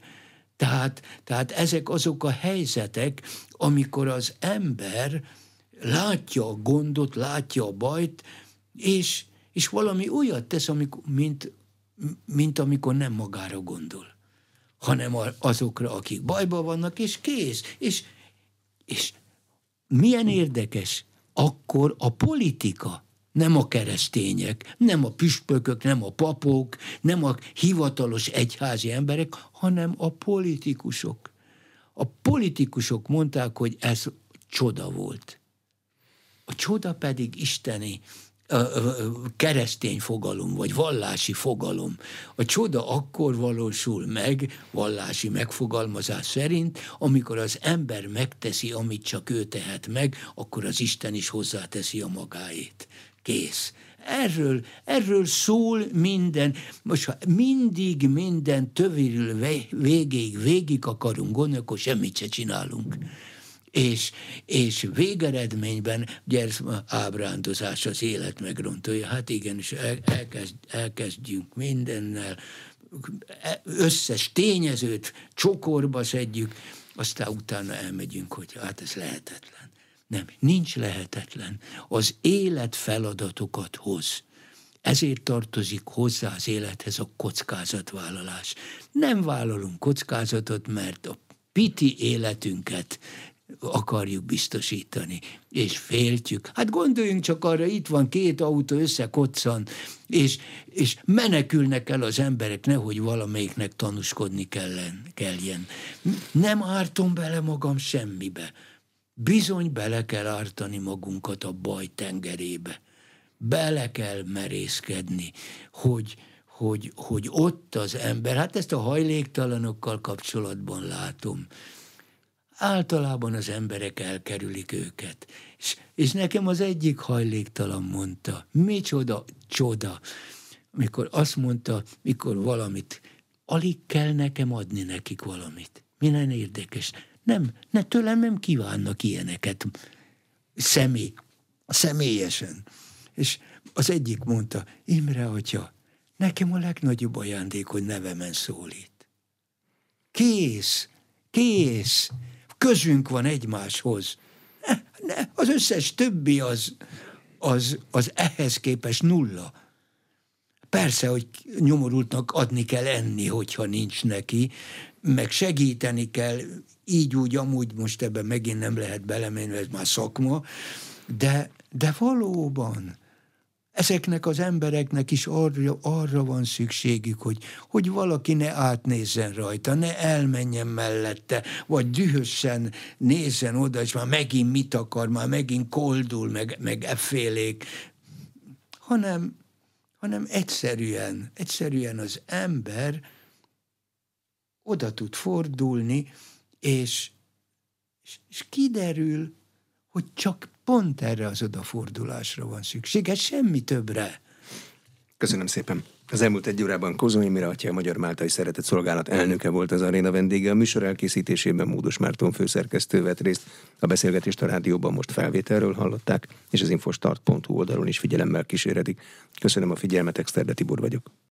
Tehát, tehát ezek azok a helyzetek, amikor az ember látja a gondot, látja a bajt, és, és valami olyat tesz, amikor, mint, mint amikor nem magára gondol hanem azokra, akik bajban vannak, és kész. És, és milyen érdekes, akkor a politika, nem a keresztények, nem a püspökök, nem a papok, nem a hivatalos egyházi emberek, hanem a politikusok. A politikusok mondták, hogy ez csoda volt. A csoda pedig isteni keresztény fogalom, vagy vallási fogalom. A csoda akkor valósul meg, vallási megfogalmazás szerint, amikor az ember megteszi, amit csak ő tehet meg, akkor az Isten is hozzáteszi a magáét. Kész. Erről, erről szól minden. Most ha mindig minden tövéről végig, végig akarunk gondolni, akkor semmit se csinálunk és, és végeredményben ugye ez ábrándozás az élet megrontója. Hát igen, és el, elkezd, elkezdjünk mindennel, összes tényezőt csokorba szedjük, aztán utána elmegyünk, hogy hát ez lehetetlen. Nem, nincs lehetetlen. Az élet feladatokat hoz. Ezért tartozik hozzá az élethez a kockázatvállalás. Nem vállalunk kockázatot, mert a piti életünket akarjuk biztosítani, és féltjük. Hát gondoljunk csak arra, itt van két autó összekoccan, és, és menekülnek el az emberek, nehogy valamelyiknek tanúskodni kellen, kelljen. Nem ártom bele magam semmibe. Bizony bele kell ártani magunkat a baj tengerébe. Bele kell merészkedni, hogy, hogy, hogy ott az ember, hát ezt a hajléktalanokkal kapcsolatban látom, általában az emberek elkerülik őket. És, és nekem az egyik hajléktalan mondta, micsoda csoda, mikor azt mondta, mikor valamit, alig kell nekem adni nekik valamit. Milyen érdekes. Nem, ne, tőlem nem kívánnak ilyeneket személy, személyesen. És az egyik mondta, Imre atya, nekem a legnagyobb ajándék, hogy nevemen szólít. Kész, kész közünk van egymáshoz. Az összes többi az, az, az ehhez képest nulla. Persze, hogy nyomorultnak adni kell enni, hogyha nincs neki, meg segíteni kell, így úgy, amúgy most ebben megint nem lehet belemenni, ez már szakma, de, de valóban Ezeknek az embereknek is arra, arra van szükségük, hogy, hogy valaki ne átnézzen rajta, ne elmenjen mellette, vagy dühösen nézzen oda, és már megint mit akar, már megint koldul, meg, meg effélék, hanem, hanem egyszerűen, egyszerűen az ember oda tud fordulni, és, és, és kiderül, hogy csak pont erre az odafordulásra van szükség, ez semmi többre. Köszönöm szépen. Az elmúlt egy órában Kozói Mire atya, a Magyar Máltai Szeretett Szolgálat elnöke volt az aréna vendége. A műsor elkészítésében Módos Márton főszerkesztő vett részt. A beszélgetést a rádióban most felvételről hallották, és az infostart.hu oldalon is figyelemmel kíséredik. Köszönöm a figyelmet, Exterde Tibor vagyok.